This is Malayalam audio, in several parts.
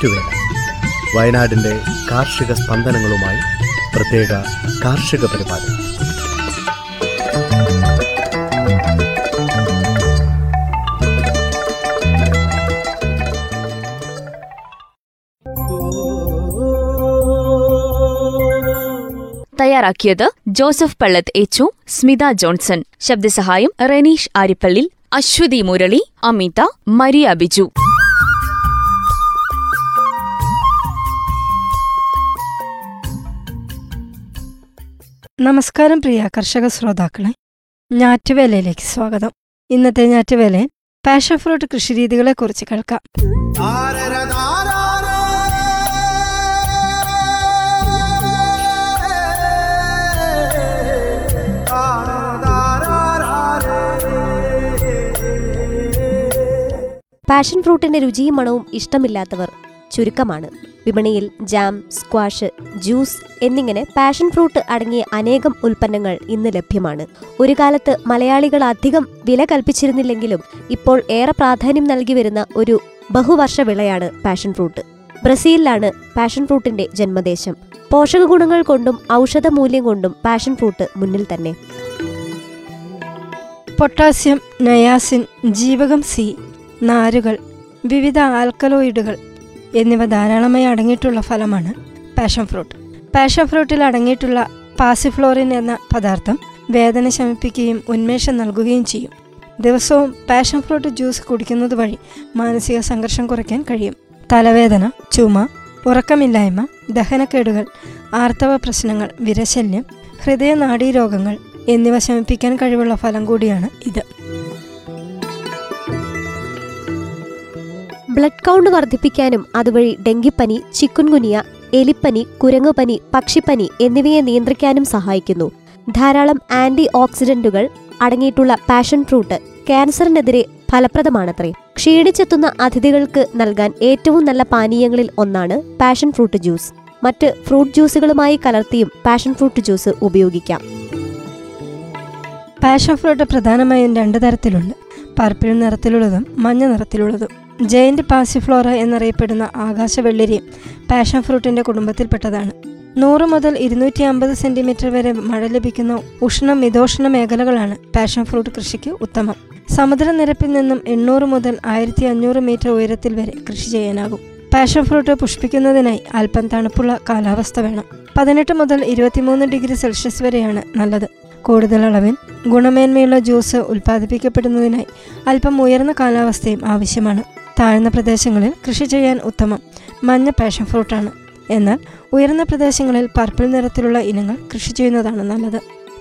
ഞാറ്റുവേല വയനാടിന്റെ കാർഷിക സ്പന്ദനങ്ങളുമായി പ്രത്യേക കാർഷിക പരിപാടി. തയ്യാറാക്കിയത് ജോസഫ് പള്ളത്ത് എച്ചു സ്മിത ജോൺസൺ. ശബ്ദസഹായം റെനീഷ് ആരിപ്പള്ളി അശ്വതി മുരളി അമിത മരിയ ബിജു. നമസ്കാരം പ്രിയ കർഷക ശ്രോതാക്കളെ. ഞാറ്റുവേലയിലേക്ക് സ്വാഗതം. ഇന്നത്തെ ഞാറ്റുവേലയിൽ പാഷൻ ഫ്രൂട്ട് കൃഷിരീതികളെ കുറിച്ച് കേൾക്കാം. പാഷൻ ഫ്രൂട്ടിന്റെ രുചിയും മണവും ഇഷ്ടമില്ലാത്തവർ ചുരുക്കമാണ്. വിപണിയിൽ ജാം സ്ക്വാഷ് ജ്യൂസ് എന്നിങ്ങനെ പാഷൻ ഫ്രൂട്ട് അടങ്ങിയ അനേകം ഉൽപ്പന്നങ്ങൾ ഇന്ന് ലഭ്യമാണ്. ഒരു കാലത്ത് മലയാളികൾ അധികം വില കൽപ്പിച്ചിരുന്നില്ലെങ്കിലും ഇപ്പോൾ ഏറെ പ്രാധാന്യം നൽകി വരുന്ന ഒരു ബഹുവർഷ വിളയാണ് പാഷൻ ഫ്രൂട്ട്. ബ്രസീലിലാണ് പാഷൻ ഫ്രൂട്ടിന്റെ ജന്മദേശം. പോഷക ഗുണങ്ങൾ കൊണ്ടും ഔഷധ മൂല്യം കൊണ്ടും പാഷൻ ഫ്രൂട്ട് മുന്നിൽ തന്നെ. പൊട്ടാസ്യം നയാസിൻ ജീവകം സി നാരുകൾ വിവിധ ആൽക്കലോയിഡുകൾ എന്നിവ ധാരാളമായി അടങ്ങിയിട്ടുള്ള ഫലമാണ് പാഷൻ ഫ്രൂട്ട് പാഷൻ ഫ്രൂട്ടിൽ അടങ്ങിയിട്ടുള്ള പാസിഫ്ലോറിൻ എന്ന പദാർത്ഥം വേദന ശമിപ്പിക്കുകയും ഉന്മേഷം നൽകുകയും ചെയ്യും. ദിവസവും പാഷൻ ഫ്രൂട്ട് ജ്യൂസ് കുടിക്കുന്നത് വഴി മാനസിക സംഘർഷം കുറയ്ക്കാൻ കഴിയും. തലവേദന ചുമ ഉറക്കമില്ലായ്മ ദഹനക്കേടുകൾ ആർത്തവ പ്രശ്നങ്ങൾ വിരശല്യം ഹൃദയനാഡീരോഗങ്ങൾ എന്നിവ ശമിപ്പിക്കാൻ കഴിവുള്ള ഫലം കൂടിയാണ് ഇത്. ബ്ലഡ് കൗണ്ട് വർദ്ധിപ്പിക്കാനും അതുവഴി ഡെങ്കിപ്പനി ചിക്കുൻകുനിയ എലിപ്പനി കുരങ്ങുപനി പക്ഷിപ്പനി എന്നിവയെ നിയന്ത്രിക്കാനും സഹായിക്കുന്നു. ധാരാളം ആന്റി ഓക്സിഡന്റുകൾ അടങ്ങിയിട്ടുള്ള പാഷൻ ഫ്രൂട്ട് ക്യാൻസറിനെതിരെ ഫലപ്രദമാണത്രേ. ക്ഷീണിച്ചെത്തുന്ന അതിഥികൾക്ക് നൽകാൻ ഏറ്റവും നല്ല പാനീയങ്ങളിൽ ഒന്നാണ് പാഷൻ ഫ്രൂട്ട് ജ്യൂസ്. മറ്റ് ഫ്രൂട്ട് ജ്യൂസുകളുമായി കലർത്തിയും പാഷൻ ഫ്രൂട്ട് ജ്യൂസ് ഉപയോഗിക്കാം. പാഷൻ ഫ്രൂട്ട് പ്രധാനമായും രണ്ട് തരത്തിലുണ്ട്. പർപ്പിൾ നിറത്തിലുള്ളതും മഞ്ഞ നിറത്തിലുള്ളതും. ജയന്റ് പാസിഫ്ലോറ എന്നറിയപ്പെടുന്ന ആകാശ വെള്ളരി പാഷൻ ഫ്രൂട്ടിന്റെ കുടുംബത്തിൽപ്പെട്ടതാണ്. നൂറ് മുതൽ ഇരുന്നൂറ്റി അമ്പത് സെന്റിമീറ്റർ വരെ മഴ ലഭിക്കുന്ന ഉഷ്ണ മിതോഷ്ണ മേഖലകളാണ് പാഷൻ ഫ്രൂട്ട് കൃഷിക്ക് ഉത്തമം. സമുദ്രനിരപ്പിൽ നിന്നും എണ്ണൂറ് മുതൽ ആയിരത്തി അഞ്ഞൂറ് മീറ്റർ ഉയരത്തിൽ വരെ കൃഷി ചെയ്യാനാകും. പാഷൻ ഫ്രൂട്ട് പുഷ്പിക്കുന്നതിനായി അല്പം തണുപ്പുള്ള കാലാവസ്ഥ വേണം. പതിനെട്ട് മുതൽ ഇരുപത്തിമൂന്ന് ഡിഗ്രി സെൽഷ്യസ് വരെയാണ് നല്ലത്. കൂടുതൽ അളവിൽ ഗുണമേന്മയുള്ള ജ്യൂസ് ഉൽപ്പാദിപ്പിക്കപ്പെടുന്നതിനായി അല്പം ഉയർന്ന കാലാവസ്ഥയും ആവശ്യമാണ്. താഴ്ന്ന പ്രദേശങ്ങളിൽ കൃഷി ചെയ്യാൻ ഉത്തമം. മഞ്ഞ പാഷൻ ഫ്രൂട്ടാണ് എന്നാൽ ഉയർന്ന പ്രദേശങ്ങളിൽ പർപ്പിൾ നിറത്തിലുള്ള ഇനങ്ങൾ കൃഷി ചെയ്യുന്നതാണ് നല്ലത്.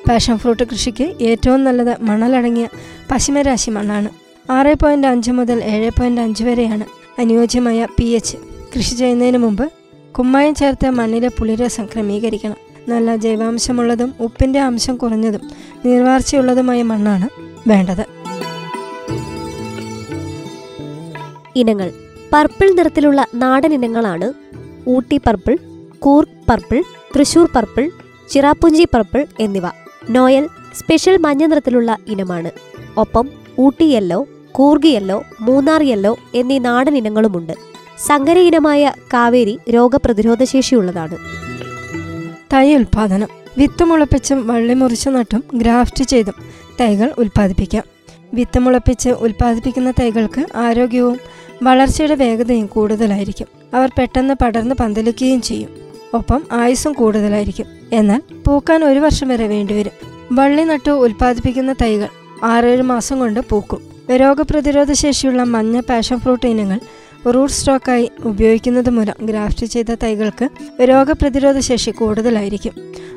പാഷൻ ഫ്രൂട്ട് കൃഷിക്ക് ഏറ്റവും നല്ലത് മണലടങ്ങിയ പശ്ചിമരാശി മണ്ണാണ്. ആറ് പോയിന്റ് അഞ്ച് മുതൽ ഏഴ് പോയിന്റ് അഞ്ച് വരെയാണ് അനുയോജ്യമായ പി എച്ച് കൃഷി ചെയ്യുന്നതിന് മുമ്പ് കുമ്മായം ചേർത്ത് മണ്ണിലെ പുളിരസം ക്രമീകരിക്കണം. നല്ല ജൈവാംശമുള്ളതും ഉപ്പിന്റെ അംശം കുറഞ്ഞതും നീർവാർച്ചയുള്ളതുമായ മണ്ണാണ് വേണ്ടത്. ഇനങ്ങൾ. പർപ്പിൾ നിറത്തിലുള്ള നാടൻ ഇനങ്ങളാണ് Ooty purple Coorg purple Thrissur purple Cherrapunji purple എന്നിവ. നോയൽ സ്പെഷ്യൽ മഞ്ഞ നിറത്തിലുള്ള ഇനമാണ്. ഒപ്പം Ooty yellow Coorg yellow Munnar yellow എന്നീ നാടൻ ഇനങ്ങളുമുണ്ട്. സങ്കര ഇനമായ കാവേരി രോഗപ്രതിരോധ ശേഷിയുള്ളതാണ് തൈ ഉൽപാദനം. വിത്ത് മുളപ്പിച്ചും വള്ളി മുറിച്ചു നട്ടും ഗ്രാഫ്റ്റ് ചെയ്തും തൈകൾ ഉൽപ്പാദിപ്പിക്കാം. വിത്ത് മുളപ്പിച്ച് ഉൽപ്പാദിപ്പിക്കുന്ന തൈകൾക്ക് ആരോഗ്യവും വളർച്ചയുടെ വേഗതയും കൂടുതലായിരിക്കും. അവർ പെട്ടെന്ന് പടർന്ന് പന്തലിക്കുകയും ചെയ്യും. ഒപ്പം ആയുസ്സും കൂടുതലായിരിക്കും. എന്നാൽ പൂക്കാൻ ഒരു വർഷം വരെ വേണ്ടിവരും. വള്ളി നട്ടു ഉൽപ്പാദിപ്പിക്കുന്ന തൈകൾ ആറേഴ് മാസം കൊണ്ട് പൂക്കും. രോഗപ്രതിരോധ ശേഷിയുള്ള മഞ്ഞ പാഷൻ ഫ്രൂട്ട് ഇനങ്ങൾ റൂട്ട് സ്റ്റോക്കായി ഉപയോഗിക്കുന്നത് മൂലം ഗ്രാഫ്റ്റ് ചെയ്ത തൈകൾക്ക് രോഗപ്രതിരോധ ശേഷി കൂടുതലായിരിക്കും.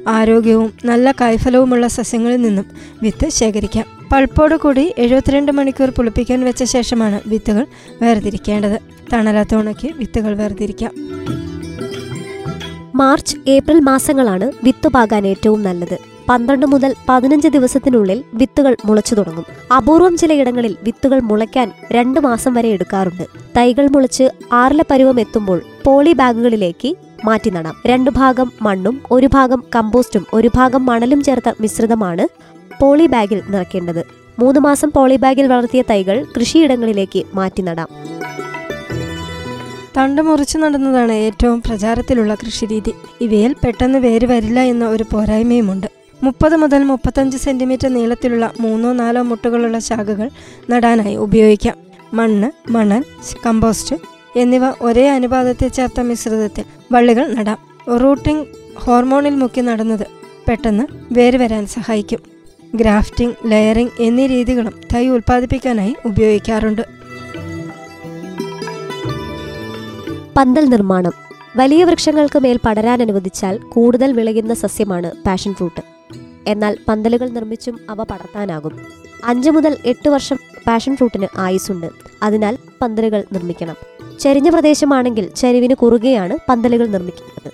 ആരോഗ്യവും നല്ല കായ്ഫലവുമുള്ള സസ്യങ്ങളിൽ നിന്നും വിത്ത് ശേഖരിക്കാം. പൾപ്പോട് കൂടി എഴുപത്തിരണ്ട് മണിക്കൂർ പുളിപ്പിക്കാൻ വെച്ച ശേഷമാണ് വിത്തുകൾ വേർതിരിക്കേണ്ടത്. തണലത്ത് ഉണക്കി വിത്തുകൾ വേർതിരിക്കാം. മാർച്ച് ഏപ്രിൽ മാസങ്ങളാണ് വിത്ത് പാകാൻ ഏറ്റവും നല്ലത്. പന്ത്രണ്ട് മുതൽ പതിനഞ്ച് ദിവസത്തിനുള്ളിൽ വിത്തുകൾ മുളച്ചു തുടങ്ങും. അപൂർവം ചിലയിടങ്ങളിൽ വിത്തുകൾ മുളയ്ക്കാൻ രണ്ട് മാസം വരെ എടുക്കാറുണ്ട്. തൈകൾ മുളച്ച് ആറില പരുവം എത്തുമ്പോൾ പോളി ബാഗുകളിലേക്ക് മാറ്റി നടാം രണ്ടു ഭാഗം മണ്ണും ഒരു ഭാഗം കമ്പോസ്റ്റും ഒരു ഭാഗം മണലും ചേർത്ത മിശ്രിതമാണ് പോളി ബാഗിൽ നിറയ്ക്കേണ്ടത്. മൂന്ന് മാസം പോളി ബാഗിൽ വളർത്തിയ തൈകൾ കൃഷിയിടങ്ങളിലേക്ക് മാറ്റി നടാം തണ്ട് മുറിച്ചു നടുന്നതാണ് ഏറ്റവും പ്രചാരത്തിലുള്ള കൃഷിരീതി. ഇവയിൽ പെട്ടെന്ന് വേര് വരില്ല എന്ന ഒരു പോരായ്മയുമുണ്ട്. മുപ്പത് മുതൽ മുപ്പത്തഞ്ച് സെന്റിമീറ്റർ നീളത്തിലുള്ള മൂന്നോ നാലോ മുട്ടുകളുള്ള ശാഖകൾ നടാനായി ഉപയോഗിക്കാം. മണ്ണ് മണൽ കമ്പോസ്റ്റ് എന്നിവ ഒരേ അനുപാതത്തിൽ ചേർത്ത മിശ്രിതത്തിൽ വള്ളികൾ നടാം. റൂട്ടിംഗ് ഹോർമോണിൽ മുക്കി നടുന്നത് പെട്ടെന്ന് വേര് വരാൻ സഹായിക്കും. ഗ്രാഫ്റ്റിംഗ് ലെയറിംഗ് എന്നീ രീതികളും തൈ ഉൽപ്പാദിപ്പിക്കാനായി ഉപയോഗിക്കാറുണ്ട്. പന്തൽ നിർമ്മാണം. വലിയ വൃക്ഷങ്ങൾക്ക് മേൽ പടരാൻ അനുവദിച്ചാൽ കൂടുതൽ വിളയുന്ന സസ്യമാണ് പാഷൻ ഫ്രൂട്ട്. എന്നാൽ പന്തലുകൾ നിർമ്മിച്ചും അവ പടർത്താനാകും. അഞ്ച് മുതൽ എട്ട് വർഷം പാഷൻ ഫ്രൂട്ടിന് ആയുസ്സുണ്ട്. അതിനാൽ പന്തലുകൾ നിർമ്മിക്കണം. ചെരിഞ്ഞ പ്രദേശമാണെങ്കിൽ ചരിവിന് കുറുകെയാണ് പന്തലുകൾ നിർമ്മിക്കുന്നത്.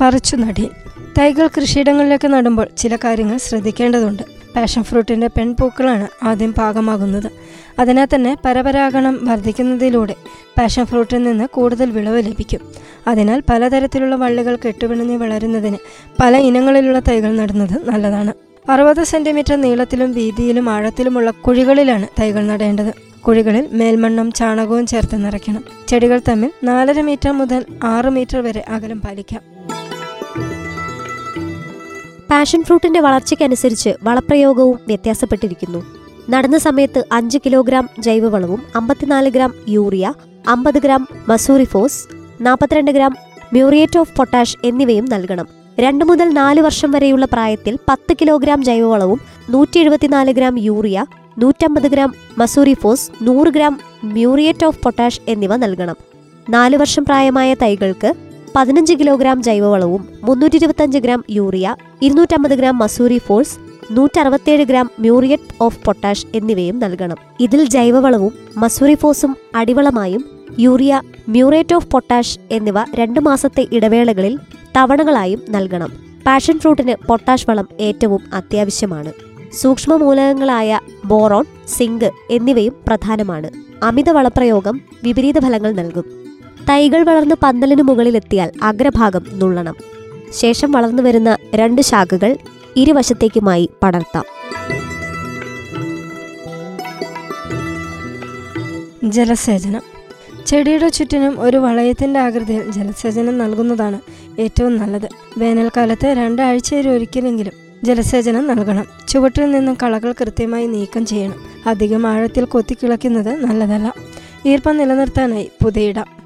പറിച്ചു നടി. തൈകൾ കൃഷിയിടങ്ങളിലേക്ക് നടുമ്പോൾ ചില കാര്യങ്ങൾ ശ്രദ്ധിക്കേണ്ടതുണ്ട്. പാഷൻ ഫ്രൂട്ടിന്റെ പെൺപൂക്കളാണ് ആദ്യം പാകമാകുന്നത്. അതിനാൽ തന്നെ പരപരാഗണം വർദ്ധിക്കുന്നതിലൂടെ പാഷൻ ഫ്രൂട്ടിൽ നിന്ന് കൂടുതൽ വിളവ് ലഭിക്കും. അതിനാൽ പലതരത്തിലുള്ള വള്ളികൾ കെട്ടുപിണഞ്ഞ് വളരുന്നതിന് പല ഇനങ്ങളിലുള്ള തൈകൾ നടുന്നത് നല്ലതാണ്. അറുപത് സെന്റിമീറ്റർ നീളത്തിലും വീതിയിലും ആഴത്തിലുമുള്ള കുഴികളിലാണ് തൈകൾ നടേണ്ടത്. കുഴികളിൽ മേൽമണ്ണും ചാണകവും ചേർത്ത് നിറയ്ക്കണം. ചെടികൾ തമ്മിൽ നാലര മീറ്റർ മുതൽ ആറ് മീറ്റർ വരെ അകലം പാലിക്കാം. പാഷൻ ഫ്രൂട്ടിന്റെ വളർച്ചയ്ക്കനുസരിച്ച് വളപ്രയോഗവും വ്യത്യാസപ്പെട്ടിരിക്കുന്നു. നടന്ന സമയത്ത് അഞ്ച് കിലോഗ്രാം ജൈവവളവും അമ്പത്തിനാല് ഗ്രാം യൂറിയ അമ്പത് ഗ്രാം മസൂറിഫോസ് നാൽപ്പത്തിരണ്ട് ഗ്രാം മ്യൂറിയേറ്റ് ഓഫ് പൊട്ടാഷ് എന്നിവയും നൽകണം. രണ്ട് മുതൽ നാല് വർഷം വരെയുള്ള പ്രായത്തിൽ പത്ത് കിലോഗ്രാം ജൈവവളവും നൂറ്റി എഴുപത്തിനാല് ഗ്രാം യൂറിയ നൂറ്റമ്പത് ഗ്രാം മസൂറിഫോസ് നൂറ് ഗ്രാം മ്യൂറിയേറ്റ് ഓഫ് പൊട്ടാഷ് എന്നിവ നൽകണം. നാല് വർഷം പ്രായമായ തൈകൾക്ക് പതിനഞ്ച് കിലോഗ്രാം ജൈവവളവും മുന്നൂറ്റി ഇരുപത്തഞ്ച് ഗ്രാം യൂറിയ ഇരുന്നൂറ്റമ്പത് ഗ്രാം മസൂരി ഫോഴ്സ് നൂറ്ററുപത്തേഴ് ഗ്രാം മ്യൂറിയറ്റ് ഓഫ് പൊട്ടാഷ് എന്നിവയും നൽകണം. ഇതിൽ ജൈവവളവും മസൂരി ഫോസും അടിവളമായും യൂറിയ മ്യൂറേറ്റ് ഓഫ് പൊട്ടാഷ് എന്നിവ രണ്ടു മാസത്തെ ഇടവേളകളിൽ തവണകളായും നൽകണം. പാഷൻ ഫ്രൂട്ടിന് പൊട്ടാഷ് വളം ഏറ്റവും അത്യാവശ്യമാണ്. സൂക്ഷ്മ മൂലകങ്ങളായ ബോറോൺ സിങ്ക് എന്നിവയും പ്രധാനമാണ്. അമിത വളപ്രയോഗം വിപരീത ഫലങ്ങൾ നൽകും. തൈകൾ വളർന്ന് പന്തലിനു മുകളിലെത്തിയാൽ അഗ്രഭാഗം നുള്ളണം. ശേഷം വളർന്നു വരുന്ന രണ്ട് ശാഖകൾ ഇരുവശത്തേക്കുമായി പടർത്താം. ജലസേചനം. ചെടിയുടെ ചുറ്റിനും ഒരു വളയത്തിന്റെ ആകൃതിയിൽ ജലസേചനം നൽകുന്നതാണ് ഏറ്റവും നല്ലത്. വേനൽക്കാലത്ത് രണ്ടാഴ്ചയിൽ ഒരിക്കലെങ്കിലും ജലസേചനം നൽകണം. ചുവട്ടിൽ നിന്നും കളകൾ കൃത്യമായി നീക്കം ചെയ്യണം. അധികം ആഴത്തിൽ കൊത്തിക്കിളയ്ക്കുന്നത് നല്ലതല്ല. ഈർപ്പം നിലനിർത്താനായി പുതയിടാം.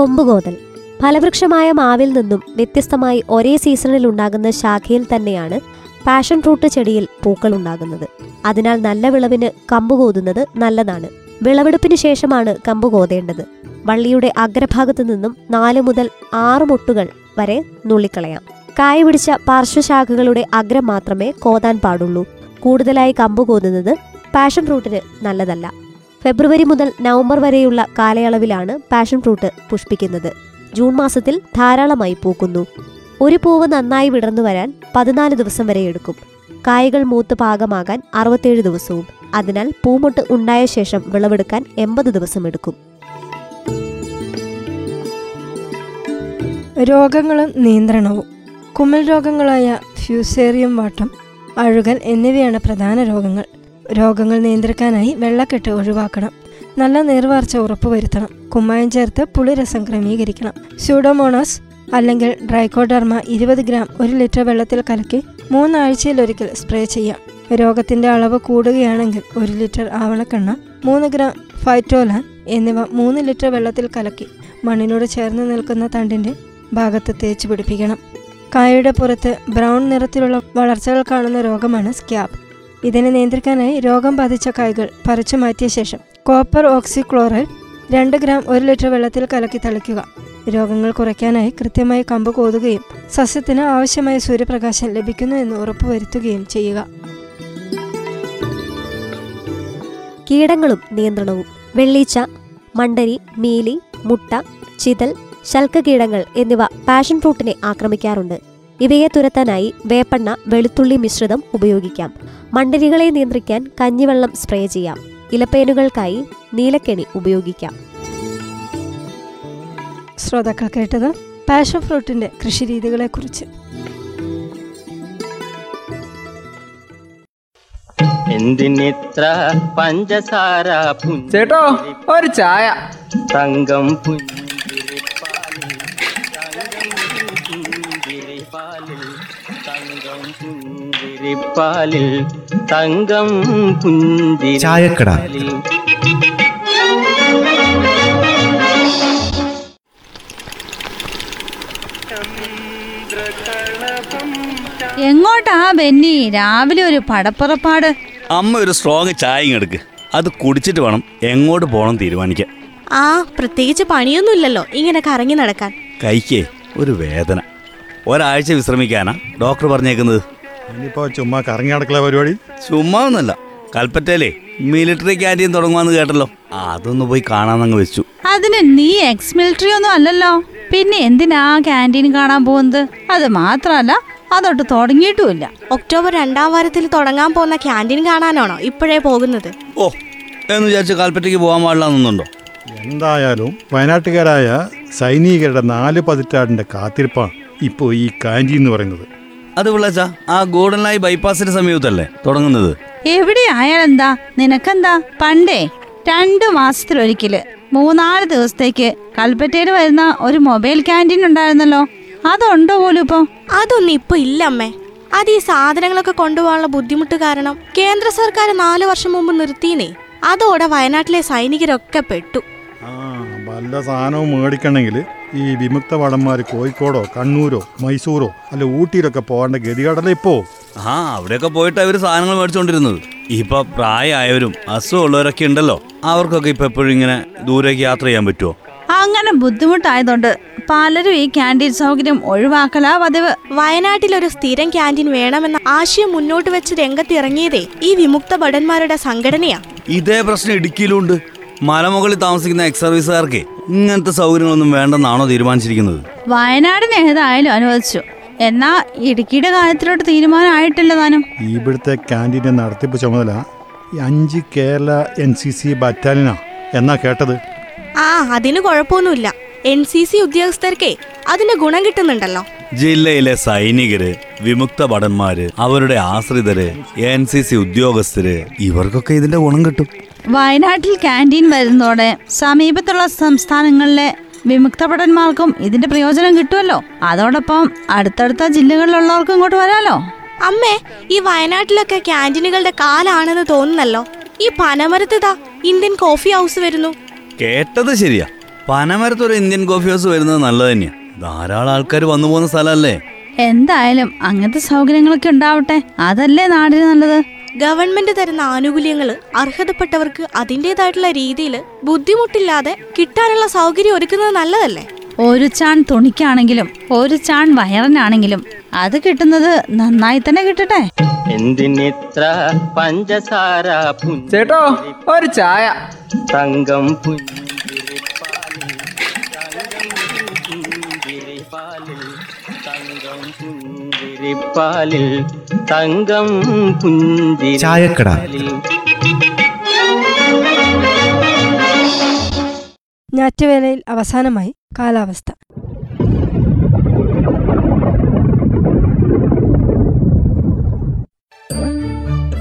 കൊമ്പുകോതൽ. ഫലവൃക്ഷമായ മാവിൽ നിന്നും വ്യത്യസ്തമായി ഒരേ സീസണിൽ ഉണ്ടാകുന്ന ശാഖയിൽ തന്നെയാണ് പാഷൻ ഫ്രൂട്ട് ചെടിയിൽ പൂക്കൾ ഉണ്ടാകുന്നത്. അതിനാൽ നല്ല വിളവിന് കമ്പ് കോതുന്നത് നല്ലതാണ്. വിളവെടുപ്പിന് ശേഷമാണ് കമ്പ് കോതേണ്ടത്. വള്ളിയുടെ അഗ്രഭാഗത്തു നിന്നും നാല് മുതൽ ആറ് മുട്ടുകൾ വരെ നുള്ളിക്കളയാം. കായ പിടിച്ച പാർശ്വശാഖകളുടെ അഗ്രം മാത്രമേ കോതാൻ പാടുള്ളൂ. കൂടുതലായി കമ്പ് കോതുന്നത് പാഷൻ ഫ്രൂട്ടിന് നല്ലതല്ല. ഫെബ്രുവരി മുതൽ നവംബർ വരെയുള്ള കാലയളവിലാണ് പാഷൻ ഫ്രൂട്ട് പുഷ്പിക്കുന്നത്. ജൂൺ മാസത്തിൽ ധാരാളമായി പൂക്കുന്നു. ഒരു പൂവ് നന്നായി വിടർന്നു വരാൻ പതിനാല് ദിവസം വരെ എടുക്കും. കായകൾ മൂത്ത് പാകമാകാൻ അറുപത്തേഴ് ദിവസവും. അതിനാൽ പൂമൊട്ട് ഉണ്ടായ ശേഷം വിളവെടുക്കാൻ എൺപത് ദിവസം എടുക്കും. രോഗങ്ങളും നിയന്ത്രണവും കുമ്മൽ രോഗങ്ങളായ ഫ്യൂസേറിയം വാട്ടം അഴുകൽ എന്നിവയാണ് പ്രധാന രോഗങ്ങൾ. രോഗങ്ങൾ നിയന്ത്രിക്കാനായി വെള്ളക്കെട്ട് ഒഴിവാക്കണം. നല്ല നീർവാർച്ച ഉറപ്പുവരുത്തണം. കുമ്മായം ചേർത്ത് പുളിരസം ക്രമീകരിക്കണം. സ്യൂഡോമോണോസ് അല്ലെങ്കിൽ ഡ്രൈക്കോഡർമ ഇരുപത് ഗ്രാം ഒരു ലിറ്റർ വെള്ളത്തിൽ കലക്കി മൂന്നാഴ്ചയിലൊരിക്കൽ സ്പ്രേ ചെയ്യാം. രോഗത്തിന്റെ അളവ് കൂടുകയാണെങ്കിൽ ഒരു ലിറ്റർ ആവണക്കെണ്ണ മൂന്ന് ഗ്രാം ഫൈറ്റോലാൻ എന്നിവ മൂന്ന് ലിറ്റർ വെള്ളത്തിൽ കലക്കി മണ്ണിനോട് ചേർന്ന് നിൽക്കുന്ന തണ്ടിന്റെ ഭാഗത്ത് തേച്ച് പിടിപ്പിക്കണം. കായയുടെ പുറത്ത് ബ്രൗൺ നിറത്തിലുള്ള വളർച്ചകൾ കാണുന്ന രോഗമാണ് സ്ക്യാബ്. ഇതിനെ നിയന്ത്രിക്കാനായി രോഗം ബാധിച്ച കായ്കൾ പറിച്ചു മാറ്റിയ ശേഷം കോപ്പർ ഓക്സിക്ലോറൈഡ് രണ്ട് ഗ്രാം ഒരു ലിറ്റർ വെള്ളത്തിൽ കലക്കി തളിക്കുക. രോഗങ്ങൾ കുറയ്ക്കാനായി കൃത്യമായി കമ്പ് കോതുകയും സസ്യത്തിന് ആവശ്യമായ സൂര്യപ്രകാശം ലഭിക്കുന്നു എന്ന് ഉറപ്പുവരുത്തുകയും ചെയ്യുക. കീടങ്ങളും നിയന്ത്രണവും വെള്ളീച്ച മണ്ടരി മീലി മുട്ട ചിതൽ ശൽക്കകീടങ്ങൾ എന്നിവ പാഷൻ ഫ്രൂട്ടിനെ ആക്രമിക്കാറുണ്ട്. ഇവയെ തുരത്താനായി വേപ്പെണ്ണ വെളുത്തുള്ളി മിശ്രിതം ഉപയോഗിക്കാം. മണ്ടരികളെ നിയന്ത്രിക്കാൻ കഞ്ഞിവെള്ളം സ്പ്രേ ചെയ്യാം. ഇലപ്പേനുകൾക്കായി നീലക്കെണി ഉപയോഗിക്കാം. ശ്രോതാക്കൾ കേട്ടത് പാഷൻ ഫ്രൂട്ടിന്റെ കൃഷിരീതികളെക്കുറിച്ച്. എന്തിനിത്ര പഞ്ചസാര ചേട്ടോ ഒരു ചായ. തങ്കം പുഞ്ചിരിപ്പാലിൽ തങ്കം ചായക്കട. പുഞ്ചിരിപ്പാലിൽ എങ്ങോട്ടാ ബെന്നി? രാവിലെ ഒരു പടപ്പുറപ്പാട്. അമ്മ ഒരു സ്ട്രോങ് ചായ എടുക്ക്. അത് കുടിച്ചിട്ട് വേണം എങ്ങോട്ട് പോകണം തീരുമാനിക്കാൻ. ആ പ്രത്യേകിച്ച് പണിയൊന്നുമില്ലല്ലോ. ഇങ്ങനെ കറങ്ങി നടക്കാൻ. കൈക്കേ ഒരു വേദന. ഒരാഴ്ച വിശ്രമിക്കാനാ ഡോക്ടർ പറഞ്ഞേക്കുന്നത്. ഇനിയിപ്പോ ചുമ്മാ കറങ്ങി നടക്കല പരിപാടി? ചുമ്മാ ഒന്നല്ല കൽപ്പറ്റയിലേ മിലിറ്ററി ക്യാന്റീൻ തുടങ്ങുവാന്ന് കേട്ടല്ലോ. അതൊന്ന് പോയി കാണാന്നങ്ങ് വെച്ചു. അതിന് നീ എക്സ് മിലിറ്ററി ഒന്നും അല്ലല്ലോ. പിന്നെ എന്തിനാ ക്യാന്റീൻ കാണാൻ പോകുന്നത്? അത് മാത്രമല്ല അതൊട്ട് തുടങ്ങിയിട്ടുമില്ല. ഒക്ടോബർ രണ്ടാം വാരത്തിൽ തുടങ്ങാൻ പോകുന്ന ക്യാന്റീൻ കാണാനാണോ ഇപ്പോഴേ പോകുന്നത്? ഓ എന്ന് വിചാരിച്ച് കൽപ്പറ്റയ്ക്ക് പോകാൻ പാടില്ലെന്നുണ്ടോ എന്തായാലും വയനാട്ടുകാരായ സൈനികരുടെ നാല് പതിറ്റാണ്ടിന്റെ കാത്തിരിപ്പാണ് ഇപ്പോൾ ഈ കാന്റീൻ എന്ന് പറയുന്നത്. അത് വിളച്ചാ ആ ഗോൾഡൻ ലൈ ബൈപ്പാസിന്റെ സമീപത്തല്ലേ തുടങ്ങുന്നത്? എവിടെ ആയാലെന്താ? നിനക്കെന്താ? പണ്ടേ രണ്ടു മാസത്തിലൊരിക്കൽ മൂന്നാൽ ദിവസത്തേക്ക് കൽപ്പറ്റയിൽ വരുന്ന ഒരു മൊബൈൽ ക്യാന്റീൻ ഉണ്ടായിരുന്നല്ലോ. അതുണ്ടോ പോലും ഇപ്പൊ? അതൊന്നും ഇപ്പൊ ഇല്ല അമ്മേ. അത് ഈ സാധനങ്ങളൊക്കെ കൊണ്ടുപോകാനുള്ള ബുദ്ധിമുട്ട് കാരണം കേന്ദ്ര സർക്കാർ നാലു വർഷം മുമ്പ് നിർത്തിയേ അതോടെ വയനാട്ടിലെ സൈനികരൊക്കെ പെട്ടു. ആ വല്ല സാധനവും മേടിക്കണമെങ്കിൽ ഈ വിമുക്ത ഭടന്മാർ കോഴിക്കോടോ കണ്ണൂരോ മൈസൂരോ അല്ല ഊട്ടിയിലൊക്കെ പോകേണ്ട ഗതികടല ഇപ്പോ? ആ അവിടെയൊക്കെ പോയിട്ട് അവർ സാധനങ്ങൾ മേടിച്ചുകൊണ്ടിരുന്നത് ഇപ്പൊ പ്രായമായവരും അസുഖമുള്ളവരൊക്കെ ഉണ്ടല്ലോ. അവർക്കൊക്കെ ഇപ്പൊ എപ്പോഴും ഇങ്ങനെ ദൂരേക്ക് യാത്ര ചെയ്യാൻ പറ്റുമോ അങ്ങനെ ബുദ്ധിമുട്ടായതുകൊണ്ട് പലരും ഈ ക്യാന്റീൻ സൗകര്യം ഒഴിവാക്കലാ പതിവ്. വയനാട്ടിൽ ഒരു സ്ഥിരം ക്യാന്റീൻ വേണമെന്ന ആശയം മുന്നോട്ട് വെച്ച് രംഗത്തിറങ്ങിയതേ ഈ വിമുക്ത ഭടന്മാരുടെ സംഘടനയാ. ഇതേ പ്രശ്നം ഇടുക്കിയിലുണ്ട്. മലമുകളിൽ താമസിക്കുന്ന എക്സ് സർവീസുകാർക്ക് ഇങ്ങനത്തെ സൗകര്യങ്ങളൊന്നും വേണ്ടെന്നാണോ തീരുമാനിച്ചിരിക്കുന്നത്? വയനാടിന് ഏതായാലും അനുവദിച്ചു. എന്നാ ഇടുക്കിയുടെ കാര്യത്തിലോട്ട് തീരുമാനമായിട്ടില്ല താനും. ഇവിടുത്തെ ക്യാന്റീന്റെ നടത്തിപ്പ് ചുമതല ഈ അഞ്ച് കേരള എൻ സി സി ബറ്റാലിയനാ. എന്നാ കേട്ടത്? ആ അതിന് കുഴപ്പമൊന്നുമില്ല. എൻ സി സി ഉദ്യോഗസ്ഥർക്കേ അതിന് ഗുണം കിട്ടുന്നുണ്ടല്ലോ. ജില്ലയിലെ സൈനികര് വിമുക്ത ഭടന്മാര് അവരുടെ ആശ്രിതര് എൻ സി സി ഉദ്യോഗസ്ഥര് ഇവർക്കൊക്കെ ഇതിന്റെ ഗുണം കിട്ടും. വയനാട്ടിൽ ക്യാന്റീൻ വരുന്നതോടെ സമീപത്തുള്ള സംസ്ഥാനങ്ങളിലെ വിമുക്ത ഭടന്മാർക്കും ഇതിന്റെ പ്രയോജനം കിട്ടുമല്ലോ. അതോടൊപ്പം അടുത്തടുത്ത ജില്ലകളിലുള്ളവർക്കും ഇങ്ങോട്ട് വരാലോ. അമ്മേ ഈ വയനാട്ടിലൊക്കെ ക്യാന്റീനുകളുടെ കാലാണെന്ന് തോന്നുന്നല്ലോ. ഈ പനമരത്തിതാ ഇന്ത്യൻ കോഫി ഹൗസ് വരുന്നു. കേട്ടത് ശരിയാ. പനമരത്ത് ഒരു ഇന്ത്യൻ കോഫി ഹൗസ് വരുന്നത് നല്ലത് തന്നെയാ. ധാരാളം ആൾക്കാർ വന്നു പോകുന്ന സ്ഥലമല്ലേ? എന്തായാലും അങ്ങനത്തെ സൗകര്യങ്ങളൊക്കെ ഉണ്ടാവട്ടെ. അതല്ലേ നാടിന് നല്ലത്? ഗവൺമെന്റ് തരുന്ന ആനുകൂല്യങ്ങൾ അർഹതപ്പെട്ടവർക്ക് അതിന്റെതായിട്ടുള്ള രീതിയിൽ ബുദ്ധിമുട്ടില്ലാതെ കിട്ടാനുള്ള സൗകര്യം ഒരുക്കുന്നത് നല്ലതല്ലേ? ഒരു ചാൺ തുണിക്കാണെങ്കിലും ഒരു ചാൺ വയറിനാണെങ്കിലും അത് കിട്ടുന്നത് നന്നായി തന്നെ കിട്ടട്ടെ. എന്തിനിത്ര പഞ്ചസാര ചേട്ടോ ഒരു ചായ. തങ്കം പുഞ്ചിരിപ്പാലിൽ തങ്കം പുഞ്ചിരിപ്പാലിൽ തങ്കം ചായക്കട. ഞാറ്റുവേലയിൽ അവസാനമായി കാലാവസ്ഥ.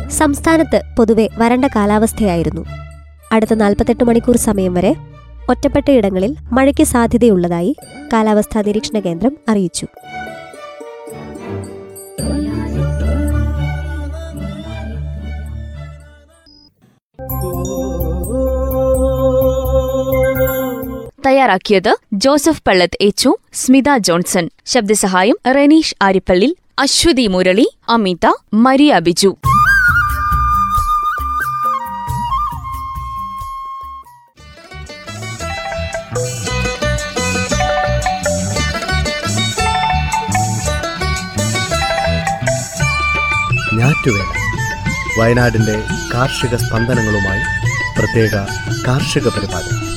സംസ്ഥാനത്ത് പൊതുവെ വരണ്ട കാലാവസ്ഥയായിരുന്നു. അടുത്ത നാൽപ്പത്തെട്ട് മണിക്കൂർ സമയം വരെ ഒറ്റപ്പെട്ട ഇടങ്ങളിൽ മഴയ്ക്ക് സാധ്യതയുള്ളതായി കാലാവസ്ഥാ നിരീക്ഷണ കേന്ദ്രം അറിയിച്ചു. തയ്യാറാക്കിയത് ജോസഫ് പള്ളത്ത് എച്ചു സ്മിത ജോൺസൺ. ശബ്ദസഹായം റെനീഷ് ആരിപ്പള്ളി അശ്വതി മുരളി അമിത മരിയ ബിജു. വയനാടിന്റെ കാർഷിക സ്പന്ദനങ്ങളുമായി പ്രത്യേക കാർഷിക പരിപാടി.